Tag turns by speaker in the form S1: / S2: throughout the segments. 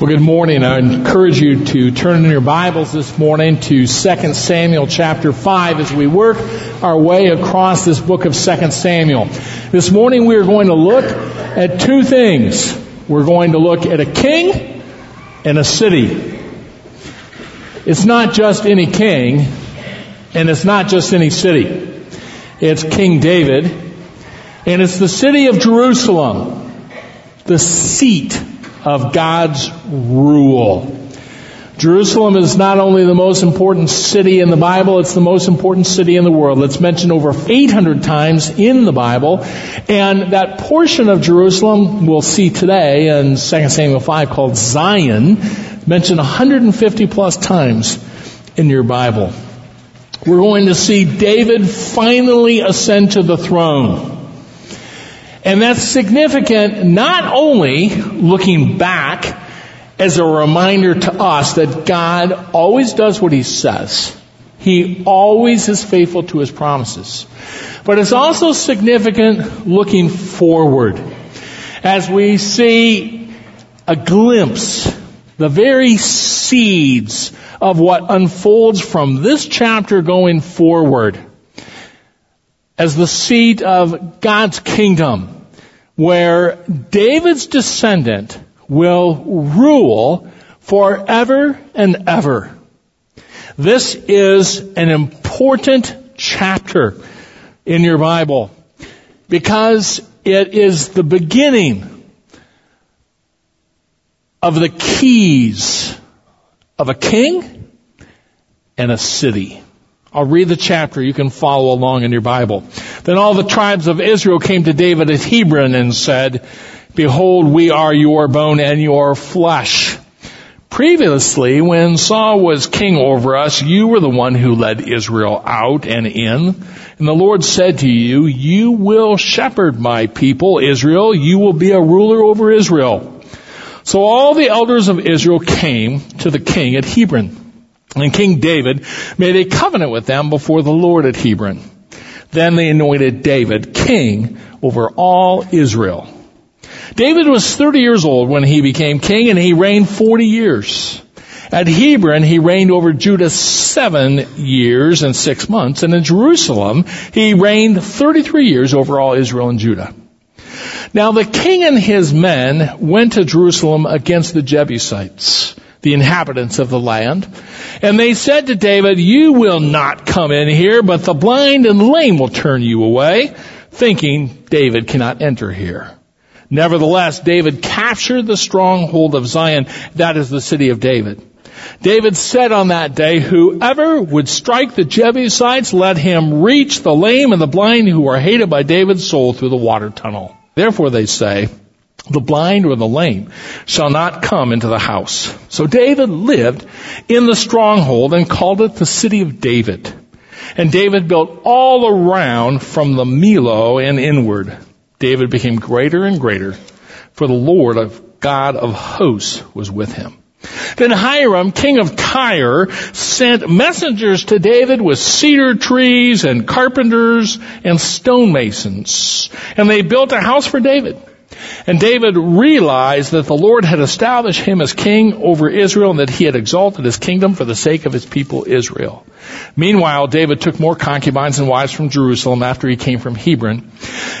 S1: Well, good morning. I encourage you to turn in your Bibles this morning to 2 Samuel chapter 5 as we work our way across this book of 2 Samuel. This morning we are going to look at two things. We're going to look at a king and a city. It's not just any king and it's not just any city. It's King David and it's the city of Jerusalem, the seat of God's rule. Jerusalem is not only the most important city in the Bible, it's the most important city in the world. It's mentioned over 800 times in the Bible. And that portion of Jerusalem we'll see today in 2 Samuel 5 called Zion, mentioned 150 plus times in your Bible. We're going to see David finally ascend to the throne. And that's significant not only looking back as a reminder to us that God always does what He says. He always is faithful to His promises. But it's also significant looking forward as we see a glimpse, the very seeds of what unfolds from this chapter going forward as the seat of God's kingdom where David's descendant will rule forever and ever. This is an important chapter in your Bible because it is the beginning of the keys of a king and a city. I'll read the chapter. You can follow along in your Bible. Then all the tribes of Israel came to David at Hebron and said, Behold, we are your bone and your flesh. Previously, when Saul was king over us, you were the one who led Israel out and in. And the Lord said to you, You will shepherd my people, Israel. You will be a ruler over Israel. So all the elders of Israel came to the king at Hebron. And King David made a covenant with them before the Lord at Hebron. Then they anointed David king over all Israel. David was 30 years old when he became king and he reigned 40 years. At Hebron, he reigned over Judah seven years and six months, and in Jerusalem, he reigned 33 years over all Israel and Judah. Now the king and his men went to Jerusalem against the Jebusites the inhabitants of the land. And they said to David, you will not come in here, but the blind and lame will turn you away, thinking David cannot enter here. Nevertheless, David captured the stronghold of Zion, that is the city of David. David said on that day, whoever would strike the Jebusites, let him reach the lame and the blind who are hated by David's soul through the water tunnel. Therefore they say, the blind or the lame shall not come into the house. So David lived in the stronghold and called it the city of David. And David built all around from the Millo and inward. David became greater and greater, for the Lord of God of hosts was with him. Then Hiram, king of Tyre, sent messengers to David with cedar trees and carpenters and stonemasons. And they built a house for David. And David realized that the Lord had established him as king over Israel and that he had exalted his kingdom for the sake of his people Israel. Meanwhile, David took more concubines and wives from Jerusalem after he came from Hebron.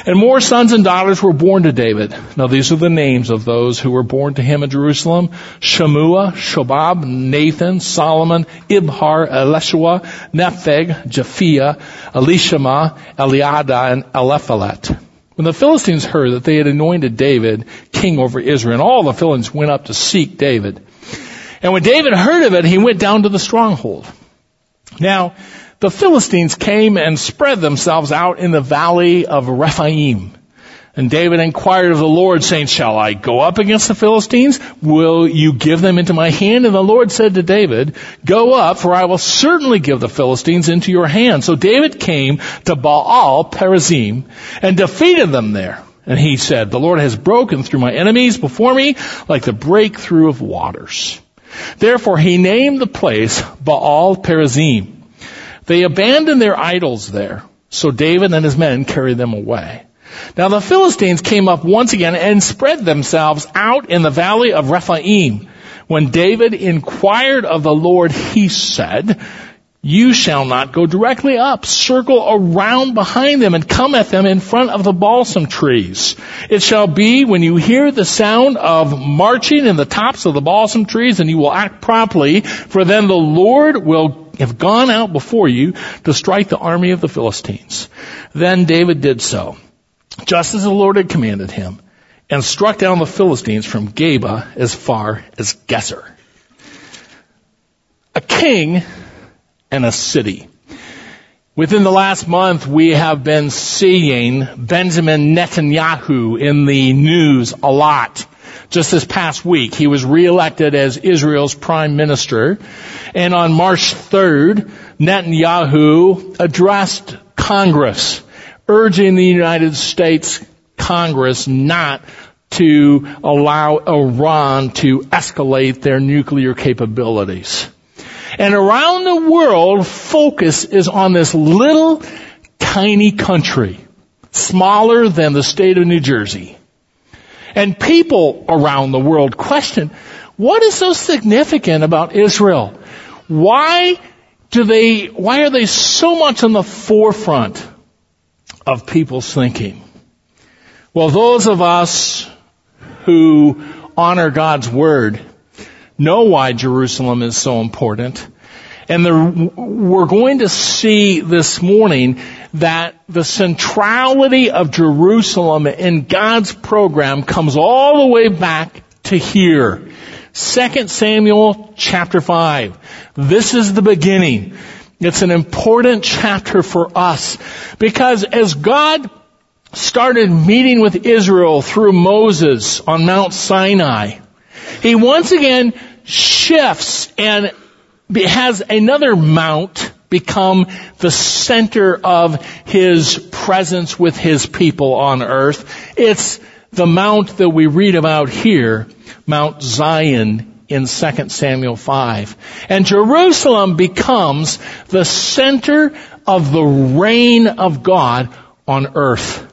S1: And more sons and daughters were born to David. Now these are the names of those who were born to him in Jerusalem. Shammua, Shobab, Nathan, Solomon, Ibhar, Elishua, Nepheg, Japhia, Elishama, Eliada, and Eliphalet. When the Philistines heard that they had anointed David king over Israel, and all the Philistines went up to seek David. And when David heard of it, he went down to the stronghold. Now, the Philistines came and spread themselves out in the valley of Rephaim. And David inquired of the Lord, saying, Shall I go up against the Philistines? Will you give them into my hand? And the Lord said to David, Go up, for I will certainly give the Philistines into your hand. So David came to Baal Perazim and defeated them there. And he said, The Lord has broken through my enemies before me like the breakthrough of waters. Therefore he named the place Baal Perazim. They abandoned their idols there. So David and his men carried them away. Now the Philistines came up once again and spread themselves out in the valley of Rephaim. When David inquired of the Lord, he said, you shall not go directly up. Circle around behind them and come at them in front of the balsam trees. It shall be when you hear the sound of marching in the tops of the balsam trees and you will act promptly, for then the Lord will have gone out before you to strike the army of the Philistines. Then David did so, just as the Lord had commanded him, and struck down the Philistines from Geba as far as Gezer. A king and a city. Within the last month, we have been seeing Benjamin Netanyahu in the news a lot. Just this past week, he was reelected as Israel's prime minister. And on March 3rd, Netanyahu addressed Congress, urging the United States Congress not to allow Iran to escalate their nuclear capabilities. And around the world, focus is on this little tiny country, smaller than the state of New Jersey. And people around the world question, what is so significant about Israel? Why do they, why are they so much on the forefront of people's thinking? Well, those of us who honor God's Word know why Jerusalem is so important. And the, we're going to see this morning that the centrality of Jerusalem in God's program comes all the way back to here. 2 Samuel chapter 5. This is the beginning. It's an important chapter for us because as God started meeting with Israel through Moses on Mount Sinai, he once again shifts and has another mount become the center of his presence with his people on earth. It's the mount that we read about here, Mount Zion in 2 Samuel 5. And Jerusalem becomes the center of the reign of God on earth.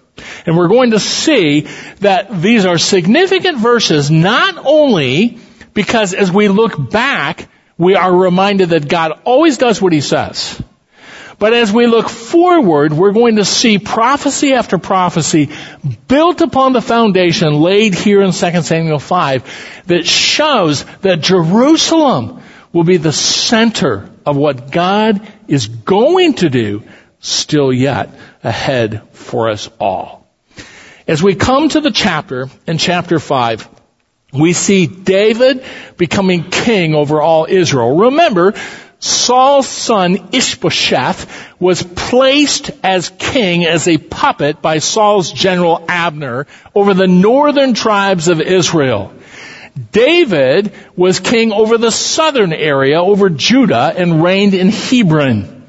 S1: And we're going to see that these are significant verses not only because as we look back, we are reminded that God always does what He says. But as we look forward, we're going to see prophecy after prophecy built upon the foundation laid here in 2 Samuel 5 that shows that Jerusalem will be the center of what God is going to do still yet ahead for us all. As we come to the chapter in chapter 5, we see David becoming king over all Israel. Remember, Saul's son Ishbosheth was placed as king as a puppet by Saul's general Abner over the northern tribes of Israel. David was king over the southern area, over Judah, and reigned in Hebron.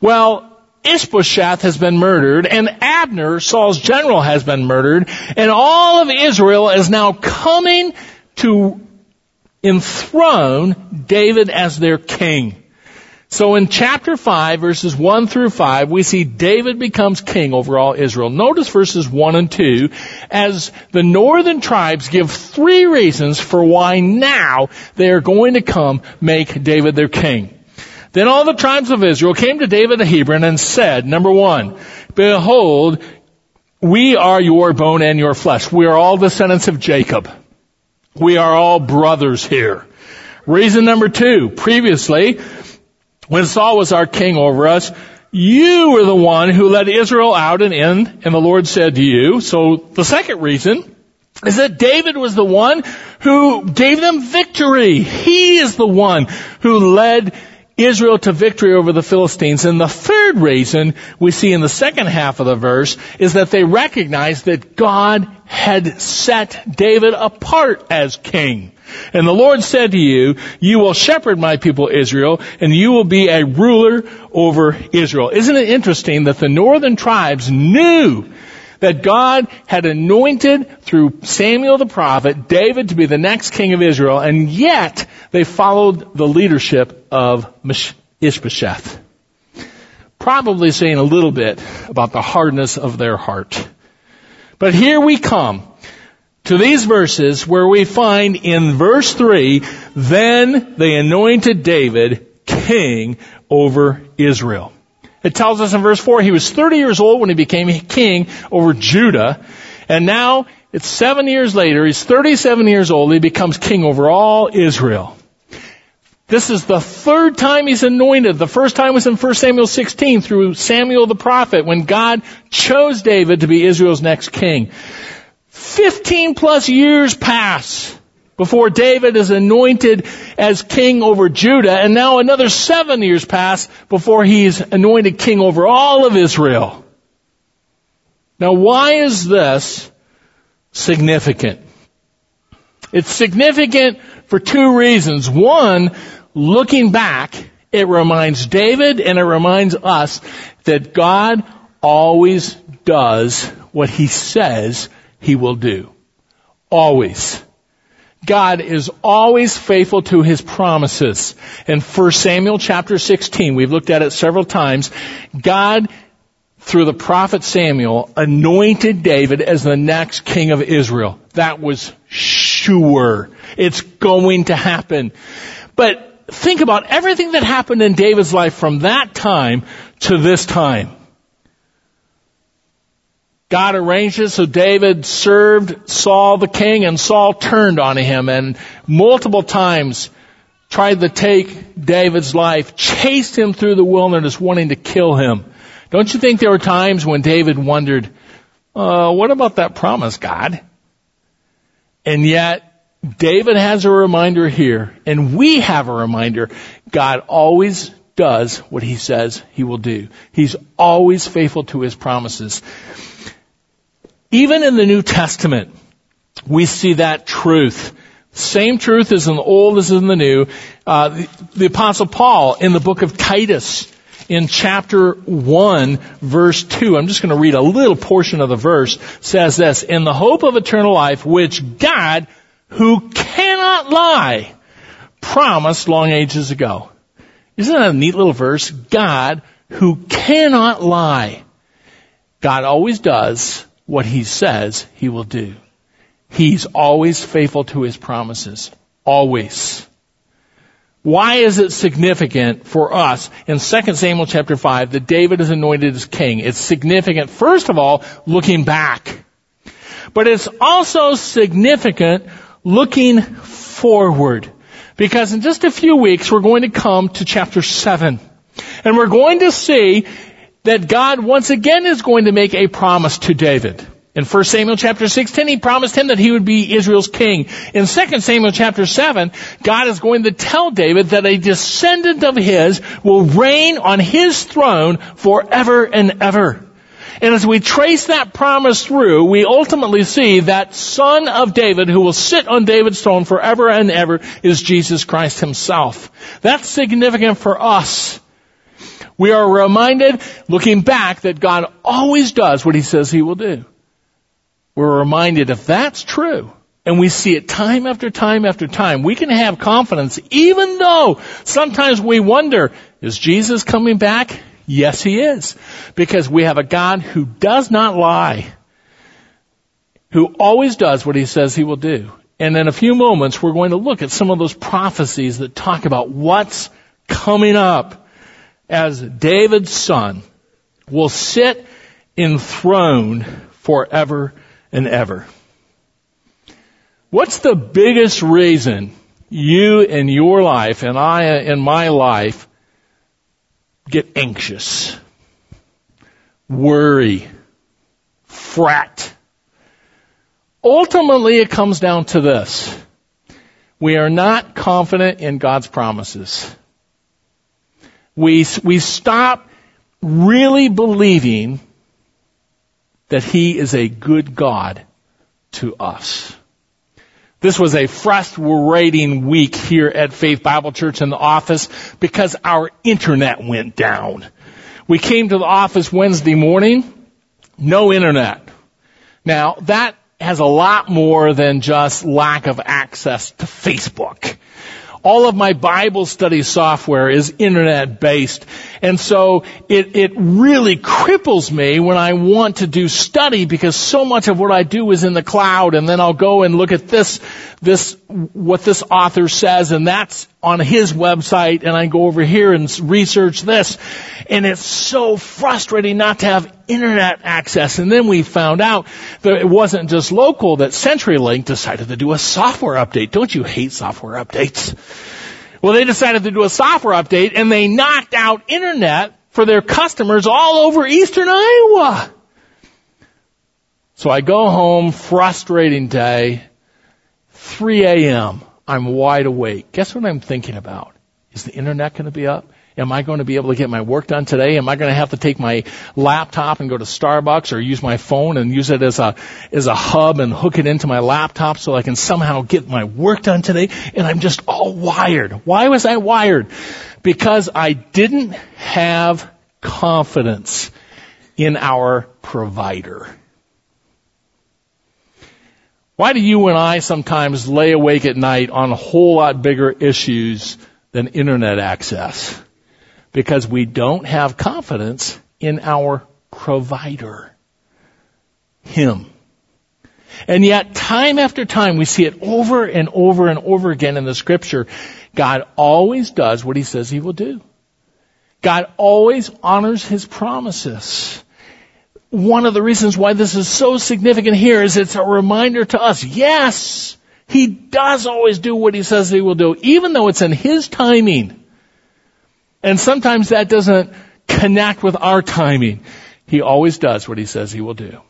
S1: Well, Ishbosheth has been murdered and Abner, Saul's general, has been murdered and all of Israel is now coming to enthrone David as their king. So in chapter 5 verses 1 through 5 we see David becomes king over all Israel. Notice verses 1 and 2 as the northern tribes give three reasons for why now they are going to come make David their king. Then all the tribes of Israel came to David the Hebron and said, number one, behold, we are your bone and your flesh. We are all descendants of Jacob. We are all brothers here. Reason number two, previously, when Saul was our king over us, you were the one who led Israel out and in, and the Lord said to you. So the second reason is that David was the one who gave them victory. He is the one who led Israel to victory over the Philistines. And the third reason we see in the second half of the verse is that they recognized that God had set David apart as king. And the Lord said to you, you will shepherd my people Israel, and you will be a ruler over Israel. Isn't it interesting that the northern tribes knew that God had anointed through Samuel the prophet David to be the next king of Israel, and yet they followed the leadership of Ishbosheth. Probably saying a little bit about the hardness of their heart. But here we come to these verses where we find in verse 3, then they anointed David king over Israel. It tells us in verse 4, he was 30 years old when he became king over Judah, and now it's seven years later, he's 37 years old, he becomes king over all Israel. This is the third time he's anointed. The first time was in 1 Samuel 16 through Samuel the prophet when God chose David to be Israel's next king. 15 plus years pass before David is anointed as king over Judah, and now another seven years pass before he's anointed king over all of Israel. Now why is this significant? It's significant for two reasons. One, looking back, it reminds David and it reminds us that God always does what he says he will do. Always. God is always faithful to his promises. In 1 Samuel chapter 16, we've looked at it several times, God, through the prophet Samuel, anointed David as the next king of Israel. That was sure. It's going to happen. But think about everything that happened in David's life from that time to this time. God arranged it so David served Saul the king and Saul turned on him and multiple times tried to take David's life, chased him through the wilderness wanting to kill him. Don't you think there were times when David wondered, uh, what about that promise, God? And yet, David has a reminder here, and we have a reminder. God always does what he says he will do. He's always faithful to his promises. Even in the New Testament, we see that truth. Same truth as in the Old as in the New. Uh, the, the Apostle Paul in the book of Titus, in chapter 1, verse 2, I'm just going to read a little portion of the verse, says this, In the hope of eternal life, which God, who cannot lie, promised long ages ago. Isn't that a neat little verse? God, who cannot lie. God always does what he says he will do. He's always faithful to his promises. Always. Why is it significant for us in 2 Samuel chapter 5 that David is anointed as king? It's significant, first of all, looking back. But it's also significant looking forward. Because in just a few weeks, we're going to come to chapter 7. And we're going to see that God once again is going to make a promise to David. In 1 Samuel chapter 16, he promised him that he would be Israel's king. In 2 Samuel chapter 7, God is going to tell David that a descendant of his will reign on his throne forever and ever. And as we trace that promise through, we ultimately see that son of David who will sit on David's throne forever and ever is Jesus Christ himself. That's significant for us. We are reminded, looking back, that God always does what He says He will do. We're reminded if that's true, and we see it time after time after time, we can have confidence even though sometimes we wonder, is Jesus coming back? Yes, He is. Because we have a God who does not lie, who always does what He says He will do. And in a few moments, we're going to look at some of those prophecies that talk about what's coming up as David's son will sit enthroned forever and ever. What's the biggest reason you in your life and I in my life get anxious, worry, fret? Ultimately, it comes down to this. We are not confident in God's promises we, we stop really believing that He is a good God to us. This was a frustrating week here at Faith Bible Church in the office because our internet went down. We came to the office Wednesday morning, no internet. Now that has a lot more than just lack of access to Facebook. All of my Bible study software is internet based. And so it, it really cripples me when I want to do study because so much of what I do is in the cloud and then I'll go and look at this, this, what this author says and that's on his website and I go over here and research this. And it's so frustrating not to have internet access. And then we found out that it wasn't just local, that CenturyLink decided to do a software update. Don't you hate software updates? Well, they decided to do a software update and they knocked out internet for their customers all over eastern Iowa. So I go home, frustrating day, 3 a.m. I'm wide awake. Guess what I'm thinking about? Is the internet going to be up? Am I going to be able to get my work done today? Am I going to have to take my laptop and go to Starbucks or use my phone and use it as a, as a hub and hook it into my laptop so I can somehow get my work done today? And I'm just all wired. Why was I wired? Because I didn't have confidence in our provider. Why do you and I sometimes lay awake at night on a whole lot bigger issues than internet access? Because we don't have confidence in our provider. Him. And yet, time after time, we see it over and over and over again in the scripture. God always does what he says he will do. God always honors his promises one of the reasons why this is so significant here is it's a reminder to us, yes, he does always do what he says he will do, even though it's in his timing. And sometimes that doesn't connect with our timing. He always does what he says he will do.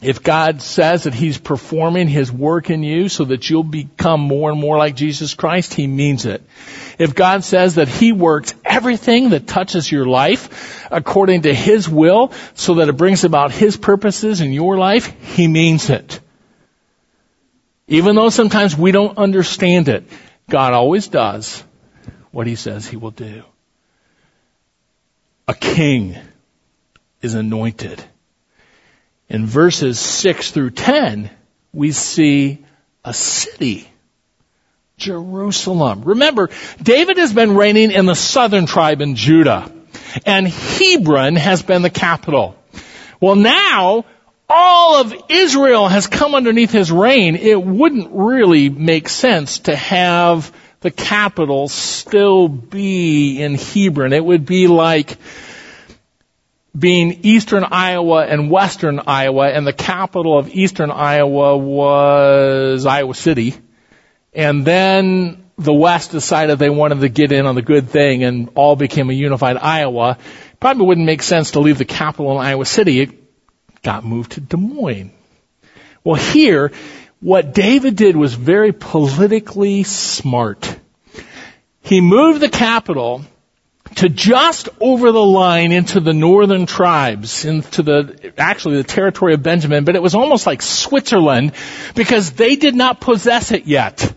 S1: If God says that He's performing His work in you so that you'll become more and more like Jesus Christ, He means it. If God says that He works everything that touches your life according to His will so that it brings about His purposes in your life, He means it. Even though sometimes we don't understand it, God always does what He says He will do. A king is anointed in verses 6 through 10, we see a city. Jerusalem. Remember, David has been reigning in the southern tribe in Judah, and Hebron has been the capital. Well now, all of Israel has come underneath his reign. It wouldn't really make sense to have the capital still be in Hebron. It would be like being eastern Iowa and western Iowa, and the capital of eastern Iowa was Iowa City. And then the West decided they wanted to get in on the good thing and all became a unified Iowa. Probably wouldn't make sense to leave the capital in Iowa City. It got moved to Des Moines. Well here, what David did was very politically smart. He moved the capital to just over the line into the northern tribes, into the, actually the territory of Benjamin, but it was almost like Switzerland because they did not possess it yet.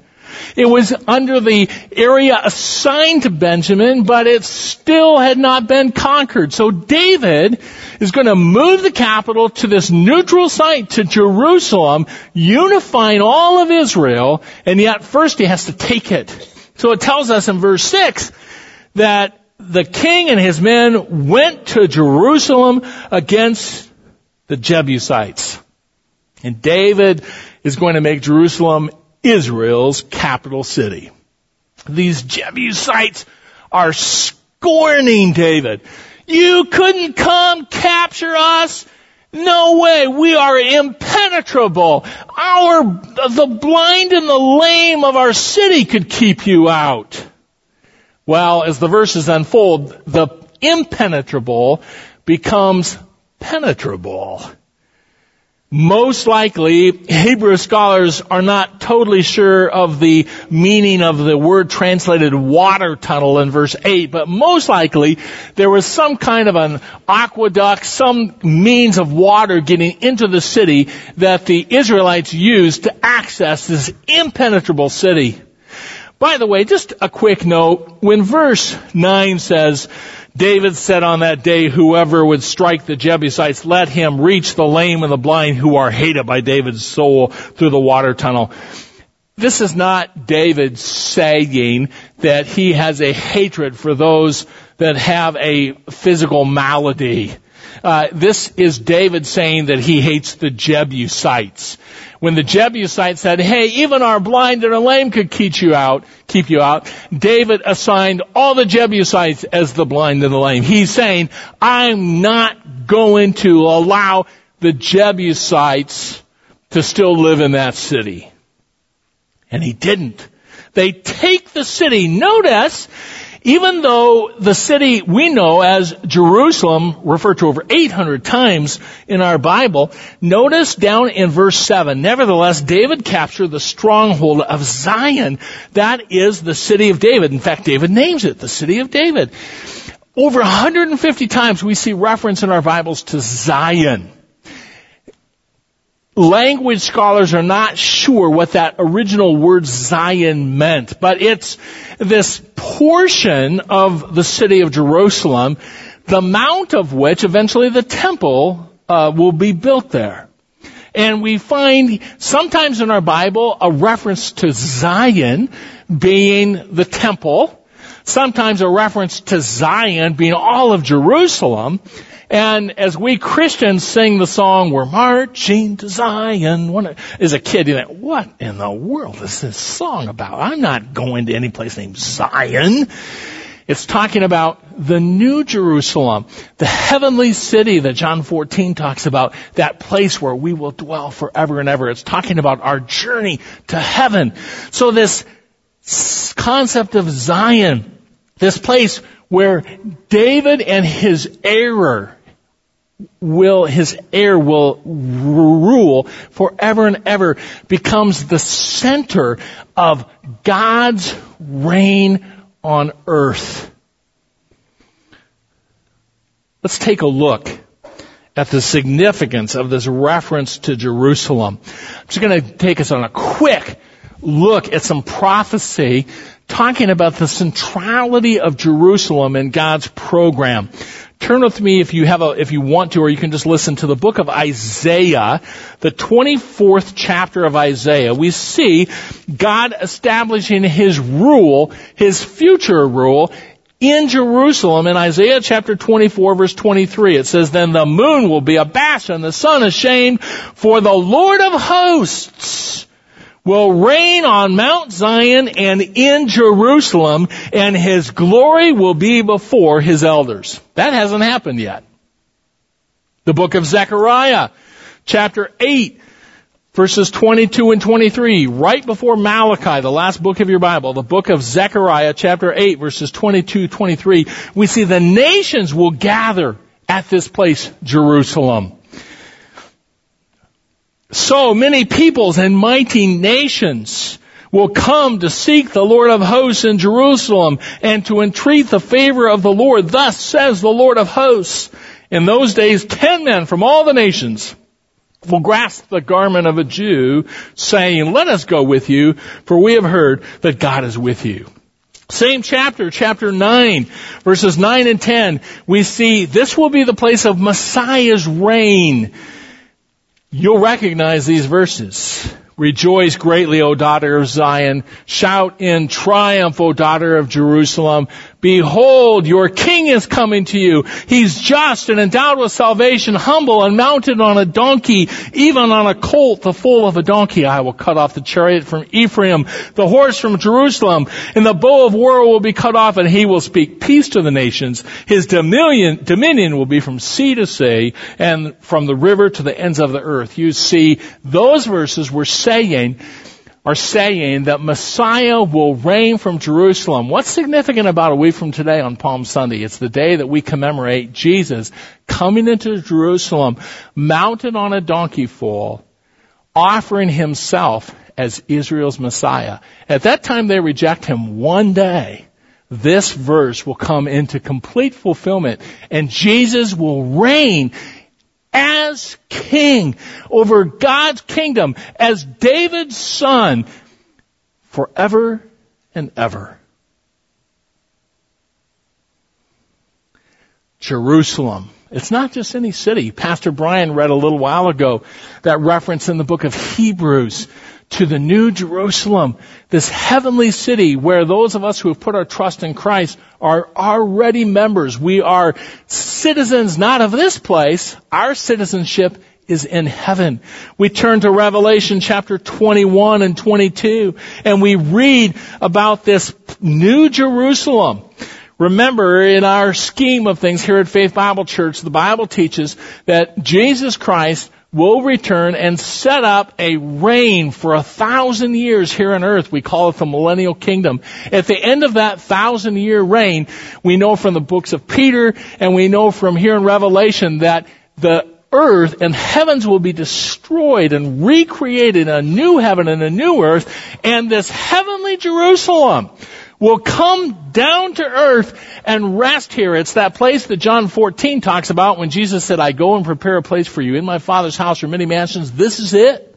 S1: It was under the area assigned to Benjamin, but it still had not been conquered. So David is going to move the capital to this neutral site to Jerusalem, unifying all of Israel, and yet first he has to take it. So it tells us in verse 6 that the king and his men went to Jerusalem against the Jebusites. And David is going to make Jerusalem Israel's capital city. These Jebusites are scorning David. You couldn't come capture us. No way. We are impenetrable. Our, the blind and the lame of our city could keep you out. Well, as the verses unfold, the impenetrable becomes penetrable. Most likely, Hebrew scholars are not totally sure of the meaning of the word translated water tunnel in verse 8, but most likely there was some kind of an aqueduct, some means of water getting into the city that the Israelites used to access this impenetrable city. By the way, just a quick note, when verse 9 says, David said on that day, whoever would strike the Jebusites, let him reach the lame and the blind who are hated by David's soul through the water tunnel. this is not David saying that he has a hatred for those that have a physical malady. Uh, this is David saying that he hates the Jebusites. When the Jebusite said, "Hey, even our blind and our lame could keep you out," keep you out, David assigned all the Jebusites as the blind and the lame. He's saying, "I'm not going to allow the Jebusites to still live in that city." And he didn't. They take the city. Notice, even though the city we know as Jerusalem, referred to over 800 times in our Bible, notice down in verse 7, nevertheless, David captured the stronghold of Zion. That is the city of David. In fact, David names it the city of David. Over 150 times we see reference in our Bibles to Zion language scholars are not sure what that original word Zion meant, but it's this portion of the city of Jerusalem, the mount of which eventually the temple uh, will be built there. And we find sometimes in our Bible a reference to Zion being the temple, sometimes a reference to Zion being all of Jerusalem, and as we Christians sing the song, we're marching to Zion. One, as a kid, you think, what in the world is this song about? I'm not going to any place named Zion. It's talking about the new Jerusalem, the heavenly city that John 14 talks about, that place where we will dwell forever and ever. It's talking about our journey to heaven. So this concept of Zion, this place where David and his error will, his heir will rule forever and ever becomes the center of God's reign on earth. Let's take a look at the significance of this reference to Jerusalem. I'm just going to take us on a quick look at some prophecy talking about the centrality of Jerusalem in God's program. Turn with me if you have a, if you want to, or you can just listen to the book of Isaiah, the 24th chapter of Isaiah. We see God establishing His rule, His future rule, in Jerusalem in Isaiah chapter 24 verse 23. It says, Then the moon will be abashed and the sun ashamed, for the Lord of hosts will reign on Mount Zion and in Jerusalem, and his glory will be before his elders. That hasn't happened yet. The book of Zechariah, chapter 8, verses 22 and 23, right before Malachi, the last book of your Bible, the book of Zechariah, chapter 8, verses 22, 23, we see the nations will gather at this place, Jerusalem. So many peoples and mighty nations will come to seek the Lord of hosts in Jerusalem and to entreat the favor of the Lord. Thus says the Lord of hosts. In those days, ten men from all the nations will grasp the garment of a Jew, saying, Let us go with you, for we have heard that God is with you. Same chapter, chapter 9, verses 9 and 10, we see this will be the place of Messiah's reign. You'll recognize these verses. Rejoice greatly, O daughter of Zion. Shout in triumph, O daughter of Jerusalem. Behold, your king is coming to you. He's just and endowed with salvation, humble and mounted on a donkey, even on a colt, the foal of a donkey. I will cut off the chariot from Ephraim, the horse from Jerusalem, and the bow of war will be cut off, and he will speak peace to the nations. His dominion, dominion will be from sea to sea, and from the river to the ends of the earth. You see, those verses were saying are saying that Messiah will reign from Jerusalem. What's significant about a week from today on Palm Sunday? It's the day that we commemorate Jesus coming into Jerusalem, mounted on a donkey foal, offering himself as Israel's Messiah. At that time they reject him one day. This verse will come into complete fulfillment and Jesus will reign as king over God's kingdom as David's son forever and ever. Jerusalem. It's not just any city. Pastor Brian read a little while ago that reference in the book of Hebrews to the new Jerusalem, this heavenly city where those of us who have put our trust in Christ are already members. We are citizens not of this place. Our citizenship is in heaven. We turn to Revelation chapter 21 and 22 and we read about this new Jerusalem. Remember, in our scheme of things here at Faith Bible Church, the Bible teaches that Jesus Christ will return and set up a reign for a thousand years here on earth. We call it the millennial kingdom. At the end of that thousand year reign, we know from the books of Peter and we know from here in Revelation that the earth and heavens will be destroyed and recreated a new heaven and a new earth and this heavenly Jerusalem will come down to earth and rest here. It's that place that John 14 talks about when Jesus said, I go and prepare a place for you. In my Father's house are many mansions. This is it.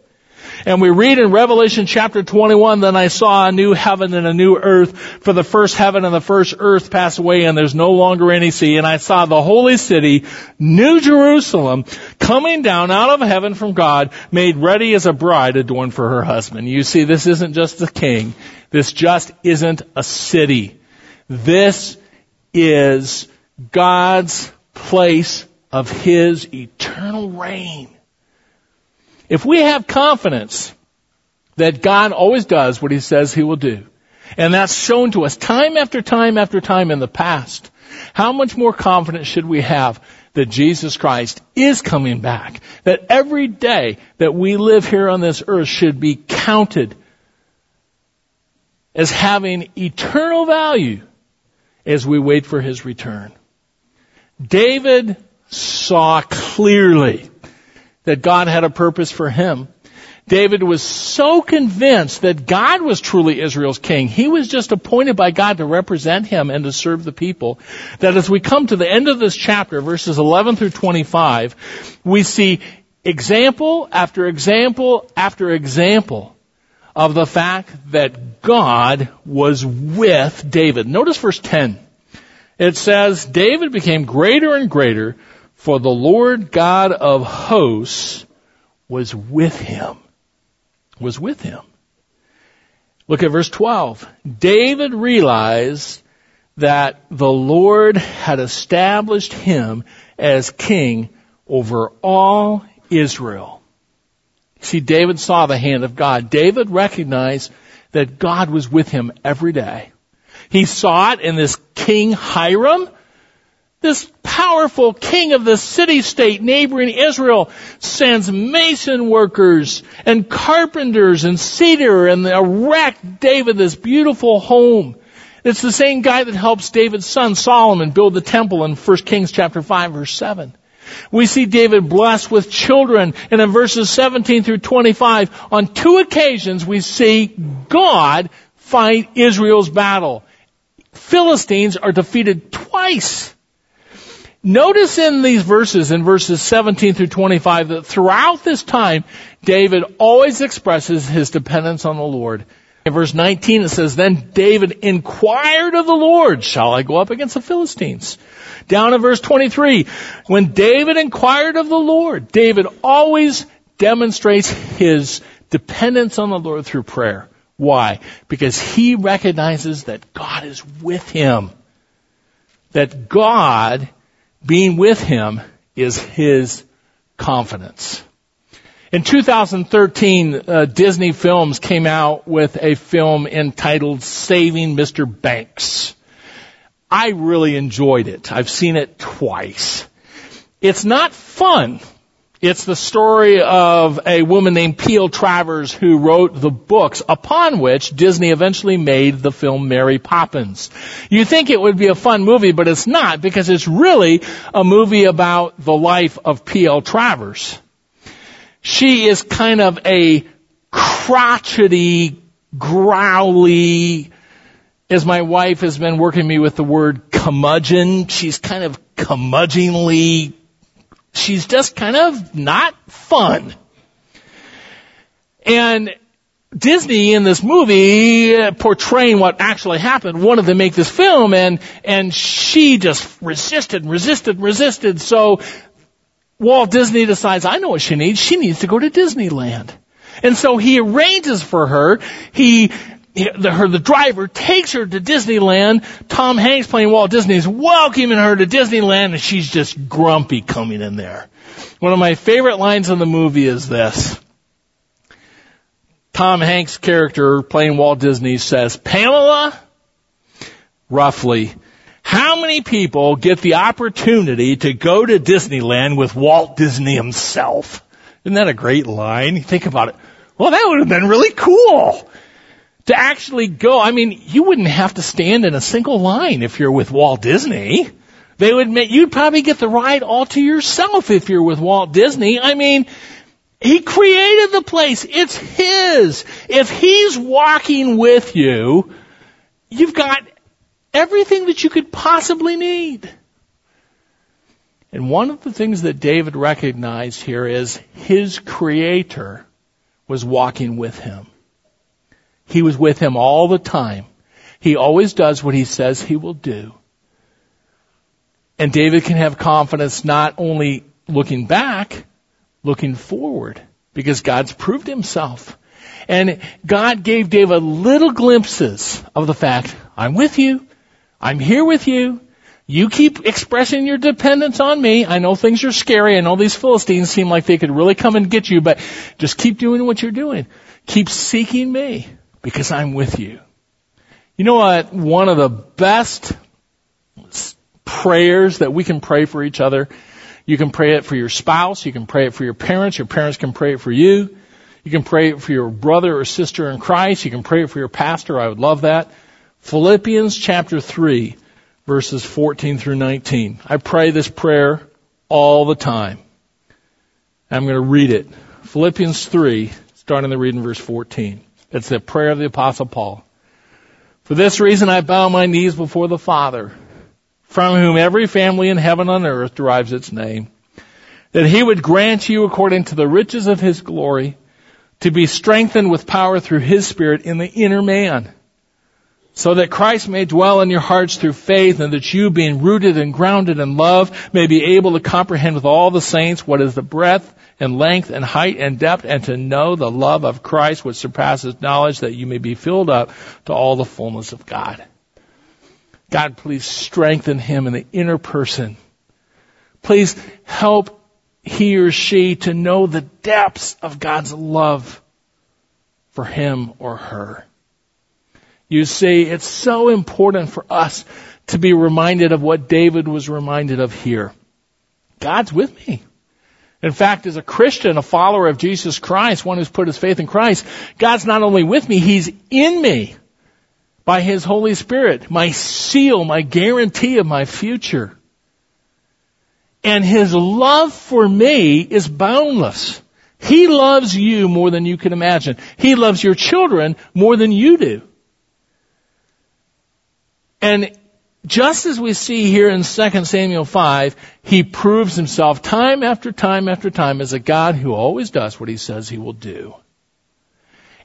S1: And we read in Revelation chapter 21, then I saw a new heaven and a new earth, for the first heaven and the first earth pass away and there's no longer any sea. And I saw the holy city, New Jerusalem, coming down out of heaven from God, made ready as a bride adorned for her husband. You see, this isn't just the king. This just isn't a city. This is God's place of His eternal reign. If we have confidence that God always does what He says He will do, and that's shown to us time after time after time in the past, how much more confidence should we have that Jesus Christ is coming back? That every day that we live here on this earth should be counted as having eternal value as we wait for his return. David saw clearly that God had a purpose for him. David was so convinced that God was truly Israel's king. He was just appointed by God to represent him and to serve the people. That as we come to the end of this chapter, verses 11 through 25, we see example after example after example of the fact that God was with David. Notice verse 10. It says, David became greater and greater, for the Lord God of hosts was with him. Was with him. Look at verse 12. David realized that the Lord had established him as king over all Israel. See, David saw the hand of God. David recognized that God was with him every day. He saw it in this King Hiram, this powerful king of the city-state neighboring Israel sends mason workers and carpenters and cedar and erect David this beautiful home. It's the same guy that helps David's son Solomon build the temple in 1 Kings chapter 5 verse 7. We see David blessed with children, and in verses 17 through 25, on two occasions we see God fight Israel's battle. Philistines are defeated twice. Notice in these verses, in verses 17 through 25, that throughout this time, David always expresses his dependence on the Lord. In verse 19 it says, Then David inquired of the Lord, Shall I go up against the Philistines? Down in verse 23, when David inquired of the Lord, David always demonstrates his dependence on the Lord through prayer. Why? Because he recognizes that God is with him. That God being with him is his confidence. In 2013, uh, Disney Films came out with a film entitled Saving Mr. Banks. I really enjoyed it. I've seen it twice. It's not fun. It's the story of a woman named P.L. Travers who wrote the books upon which Disney eventually made the film Mary Poppins. You think it would be a fun movie, but it's not because it's really a movie about the life of P.L. Travers. She is kind of a crotchety, growly, as my wife has been working me with the word curmudgeon, she's kind of curmudgeonly, she's just kind of not fun. And Disney in this movie portraying what actually happened wanted to make this film and, and she just resisted, resisted, resisted. So Walt Disney decides, I know what she needs. She needs to go to Disneyland. And so he arranges for her. He, the, her, the driver takes her to Disneyland. Tom Hanks playing Walt Disney is welcoming her to Disneyland and she's just grumpy coming in there. One of my favorite lines in the movie is this. Tom Hanks' character playing Walt Disney says, Pamela, roughly, how many people get the opportunity to go to Disneyland with Walt Disney himself? Isn't that a great line? Think about it. Well, that would have been really cool to actually go. I mean, you wouldn't have to stand in a single line if you're with Walt Disney. They would make, you'd probably get the ride all to yourself if you're with Walt Disney. I mean, he created the place. It's his. If he's walking with you, you've got everything that you could possibly need. And one of the things that David recognized here is his creator was walking with him. He was with him all the time. He always does what he says he will do. And David can have confidence not only looking back, looking forward because God's proved himself. And God gave David little glimpses of the fact, I'm with you. I'm here with you. You keep expressing your dependence on me. I know things are scary. I know these Philistines seem like they could really come and get you, but just keep doing what you're doing. Keep seeking me because I'm with you. You know what? One of the best prayers that we can pray for each other you can pray it for your spouse. You can pray it for your parents. Your parents can pray it for you. You can pray it for your brother or sister in Christ. You can pray it for your pastor. I would love that. Philippians chapter 3 verses 14 through 19. I pray this prayer all the time. I'm going to read it. Philippians 3, starting the reading verse 14. It's the prayer of the apostle Paul. For this reason I bow my knees before the Father from whom every family in heaven and earth derives its name, that he would grant you according to the riches of his glory to be strengthened with power through his spirit in the inner man, so that Christ may dwell in your hearts through faith and that you being rooted and grounded in love may be able to comprehend with all the saints what is the breadth and length and height and depth and to know the love of Christ which surpasses knowledge that you may be filled up to all the fullness of God. God, please strengthen him in the inner person. Please help he or she to know the depths of God's love for him or her. You see, it's so important for us to be reminded of what David was reminded of here. God's with me. In fact, as a Christian, a follower of Jesus Christ, one who's put his faith in Christ, God's not only with me, He's in me by His Holy Spirit, my seal, my guarantee of my future. And His love for me is boundless. He loves you more than you can imagine. He loves your children more than you do. And just as we see here in 2 Samuel 5, he proves himself time after time after time as a God who always does what he says he will do.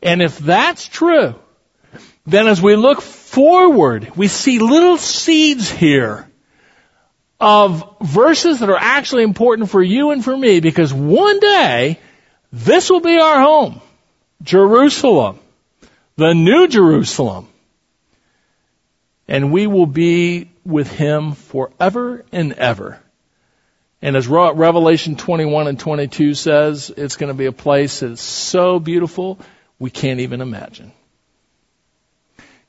S1: And if that's true, then as we look forward, we see little seeds here of verses that are actually important for you and for me because one day this will be our home. Jerusalem. The new Jerusalem. And we will be with Him forever and ever. And as Revelation 21 and 22 says, it's going to be a place that's so beautiful we can't even imagine.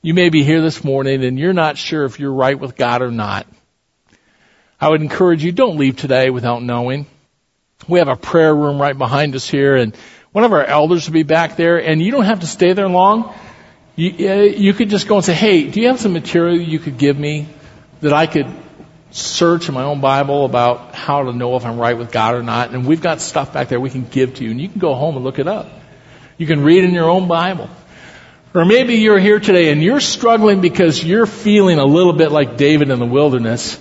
S1: You may be here this morning and you're not sure if you're right with God or not. I would encourage you, don't leave today without knowing. We have a prayer room right behind us here and one of our elders will be back there and you don't have to stay there long. You, uh, you could just go and say, hey, do you have some material you could give me that I could search in my own Bible about how to know if I'm right with God or not? And we've got stuff back there we can give to you and you can go home and look it up. You can read in your own Bible. Or maybe you're here today and you're struggling because you're feeling a little bit like David in the wilderness.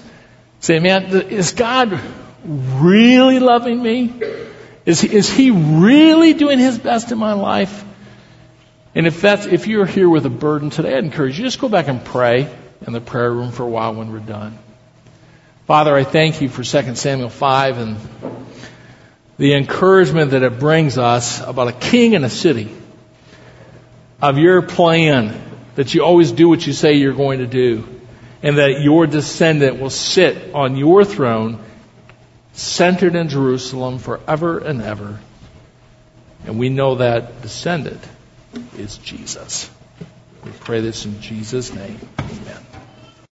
S1: Say, man, is God really loving me? Is, is he really doing his best in my life? And if that's, if you're here with a burden today, I'd encourage you just go back and pray in the prayer room for a while when we're done. Father, I thank you for 2 Samuel 5 and the encouragement that it brings us about a king and a city, of your plan that you always do what you say you're going to do, and that your descendant will sit on your throne, centered in Jerusalem forever and ever. And we know that descendant is Jesus. We pray this in Jesus' name. Amen.